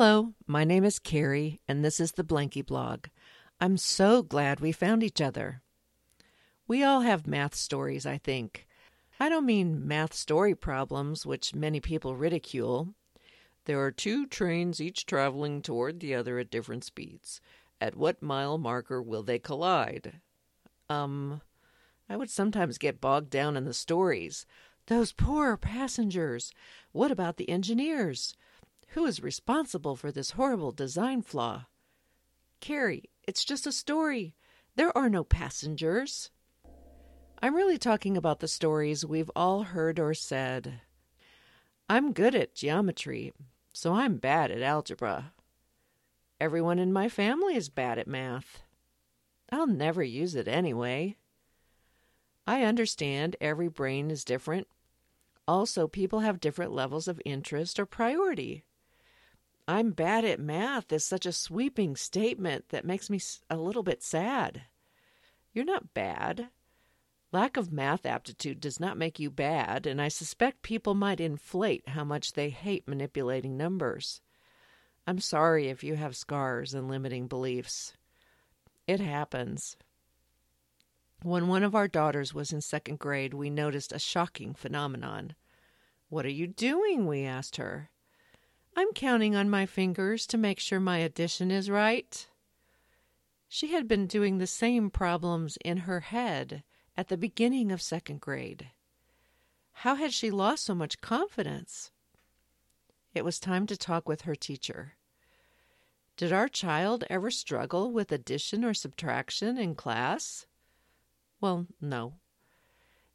Hello, my name is Carrie, and this is the Blankie blog. I'm so glad we found each other. We all have math stories, I think. I don't mean math story problems, which many people ridicule. There are two trains each traveling toward the other at different speeds. At what mile marker will they collide? Um, I would sometimes get bogged down in the stories. Those poor passengers. What about the engineers? Who is responsible for this horrible design flaw? Carrie, it's just a story. There are no passengers. I'm really talking about the stories we've all heard or said. I'm good at geometry, so I'm bad at algebra. Everyone in my family is bad at math. I'll never use it anyway. I understand every brain is different. Also, people have different levels of interest or priority. I'm bad at math is such a sweeping statement that makes me a little bit sad. You're not bad. Lack of math aptitude does not make you bad, and I suspect people might inflate how much they hate manipulating numbers. I'm sorry if you have scars and limiting beliefs. It happens. When one of our daughters was in second grade, we noticed a shocking phenomenon. What are you doing? we asked her. I'm counting on my fingers to make sure my addition is right. She had been doing the same problems in her head at the beginning of second grade. How had she lost so much confidence? It was time to talk with her teacher. Did our child ever struggle with addition or subtraction in class? Well, no.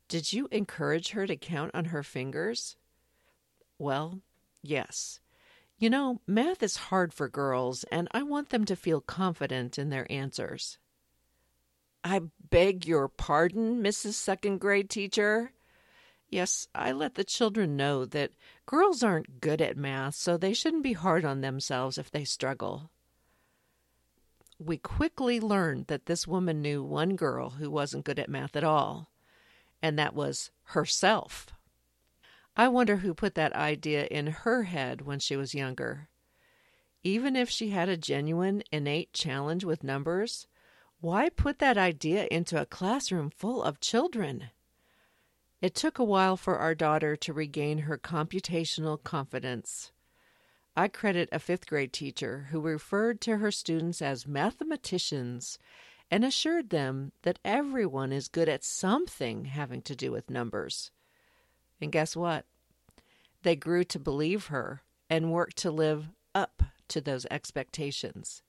Did you encourage her to count on her fingers? Well, yes. You know, math is hard for girls, and I want them to feel confident in their answers. I beg your pardon, Mrs. Second Grade Teacher. Yes, I let the children know that girls aren't good at math, so they shouldn't be hard on themselves if they struggle. We quickly learned that this woman knew one girl who wasn't good at math at all, and that was herself. I wonder who put that idea in her head when she was younger. Even if she had a genuine, innate challenge with numbers, why put that idea into a classroom full of children? It took a while for our daughter to regain her computational confidence. I credit a fifth grade teacher who referred to her students as mathematicians and assured them that everyone is good at something having to do with numbers. And guess what? They grew to believe her and worked to live up to those expectations.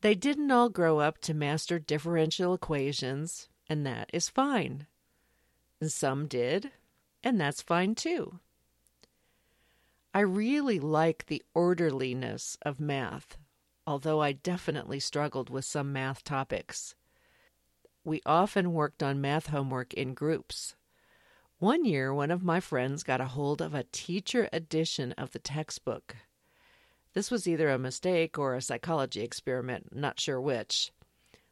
They didn't all grow up to master differential equations, and that is fine. And some did, and that's fine too. I really like the orderliness of math, although I definitely struggled with some math topics. We often worked on math homework in groups, one year, one of my friends got a hold of a teacher edition of the textbook. This was either a mistake or a psychology experiment, not sure which.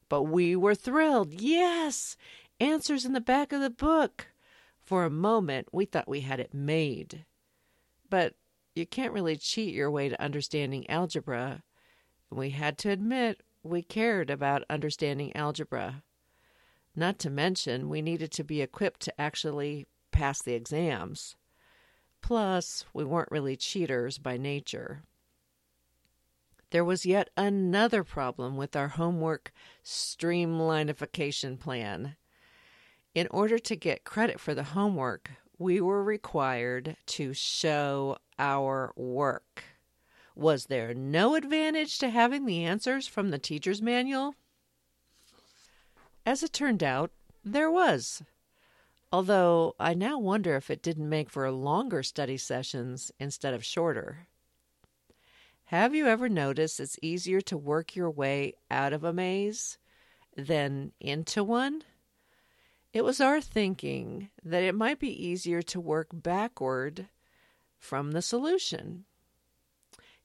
But we were thrilled. Yes! Answers in the back of the book. For a moment, we thought we had it made. But you can't really cheat your way to understanding algebra. We had to admit we cared about understanding algebra. Not to mention, we needed to be equipped to actually pass the exams. Plus, we weren't really cheaters by nature. There was yet another problem with our homework streamlinification plan. In order to get credit for the homework, we were required to show our work. Was there no advantage to having the answers from the teacher's manual? As it turned out, there was although I now wonder if it didn't make for longer study sessions instead of shorter. Have you ever noticed it's easier to work your way out of a maze than into one? It was our thinking that it might be easier to work backward from the solution.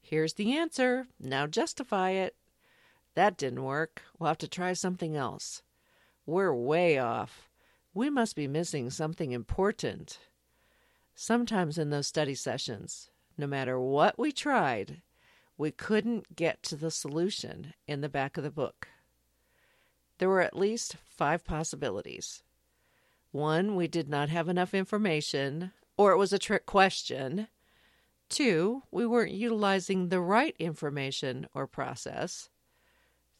Here's the answer. Now justify it. That didn't work. We'll have to try something else. We're way off. We must be missing something important. Sometimes in those study sessions, no matter what we tried, we couldn't get to the solution in the back of the book. There were at least five possibilities. One, we did not have enough information, or it was a trick question. Two, we weren't utilizing the right information or process.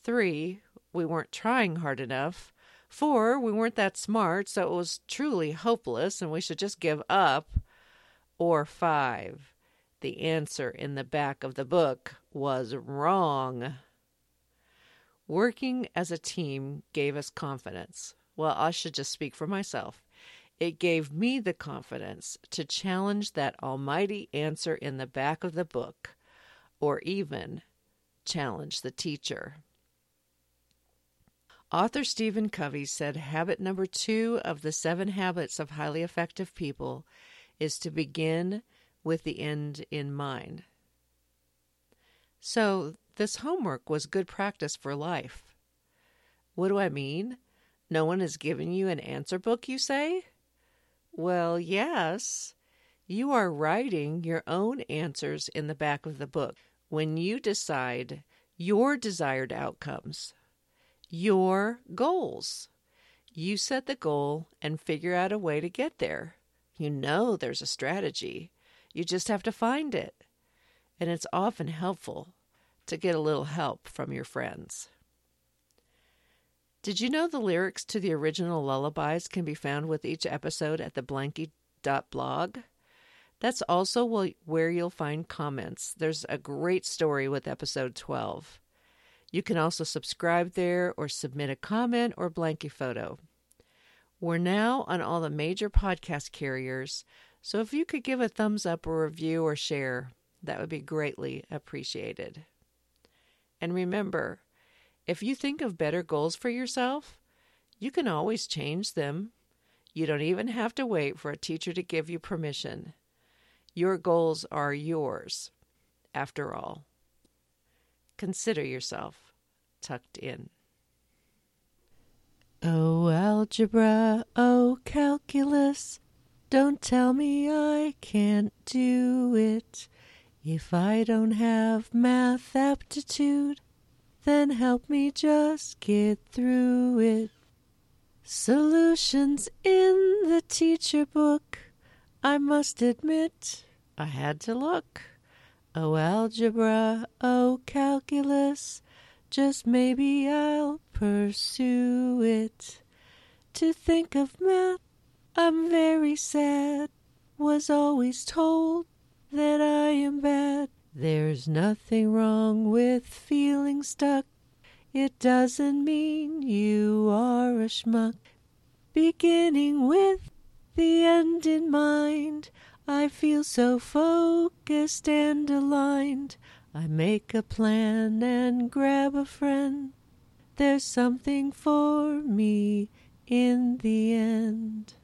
Three, we weren't trying hard enough. Four, we weren't that smart, so it was truly hopeless and we should just give up. Or five, the answer in the back of the book was wrong. Working as a team gave us confidence. Well, I should just speak for myself. It gave me the confidence to challenge that almighty answer in the back of the book, or even challenge the teacher. Author Stephen Covey said habit number two of the seven habits of highly effective people is to begin with the end in mind. So, this homework was good practice for life. What do I mean? No one has given you an answer book, you say? Well, yes. You are writing your own answers in the back of the book when you decide your desired outcomes, your goals. You set the goal and figure out a way to get there. You know there's a strategy. You just have to find it. And it's often helpful to get a little help from your friends. Did you know the lyrics to the original lullabies can be found with each episode at the blankie.blog? That's also where you'll find comments. There's a great story with episode 12. You can also subscribe there or submit a comment or blankie photo. We're now on all the major podcast carriers, so if you could give a thumbs up or review or share, that would be greatly appreciated. And remember, if you think of better goals for yourself, you can always change them. You don't even have to wait for a teacher to give you permission. Your goals are yours, after all. Consider yourself tucked in. Oh, algebra, oh, calculus. Don't tell me I can't do it. If I don't have math aptitude, then help me just get through it. Solutions in the teacher book, I must admit, I had to look. Oh, algebra, oh, calculus, just maybe I'll pursue it. To think of math I'm very sad, was always told that I am bad. There's nothing wrong with feeling stuck. It doesn't mean you are a schmuck. Beginning with the end in mind, I feel so focused and aligned. I make a plan and grab a friend. There's something for me in the end.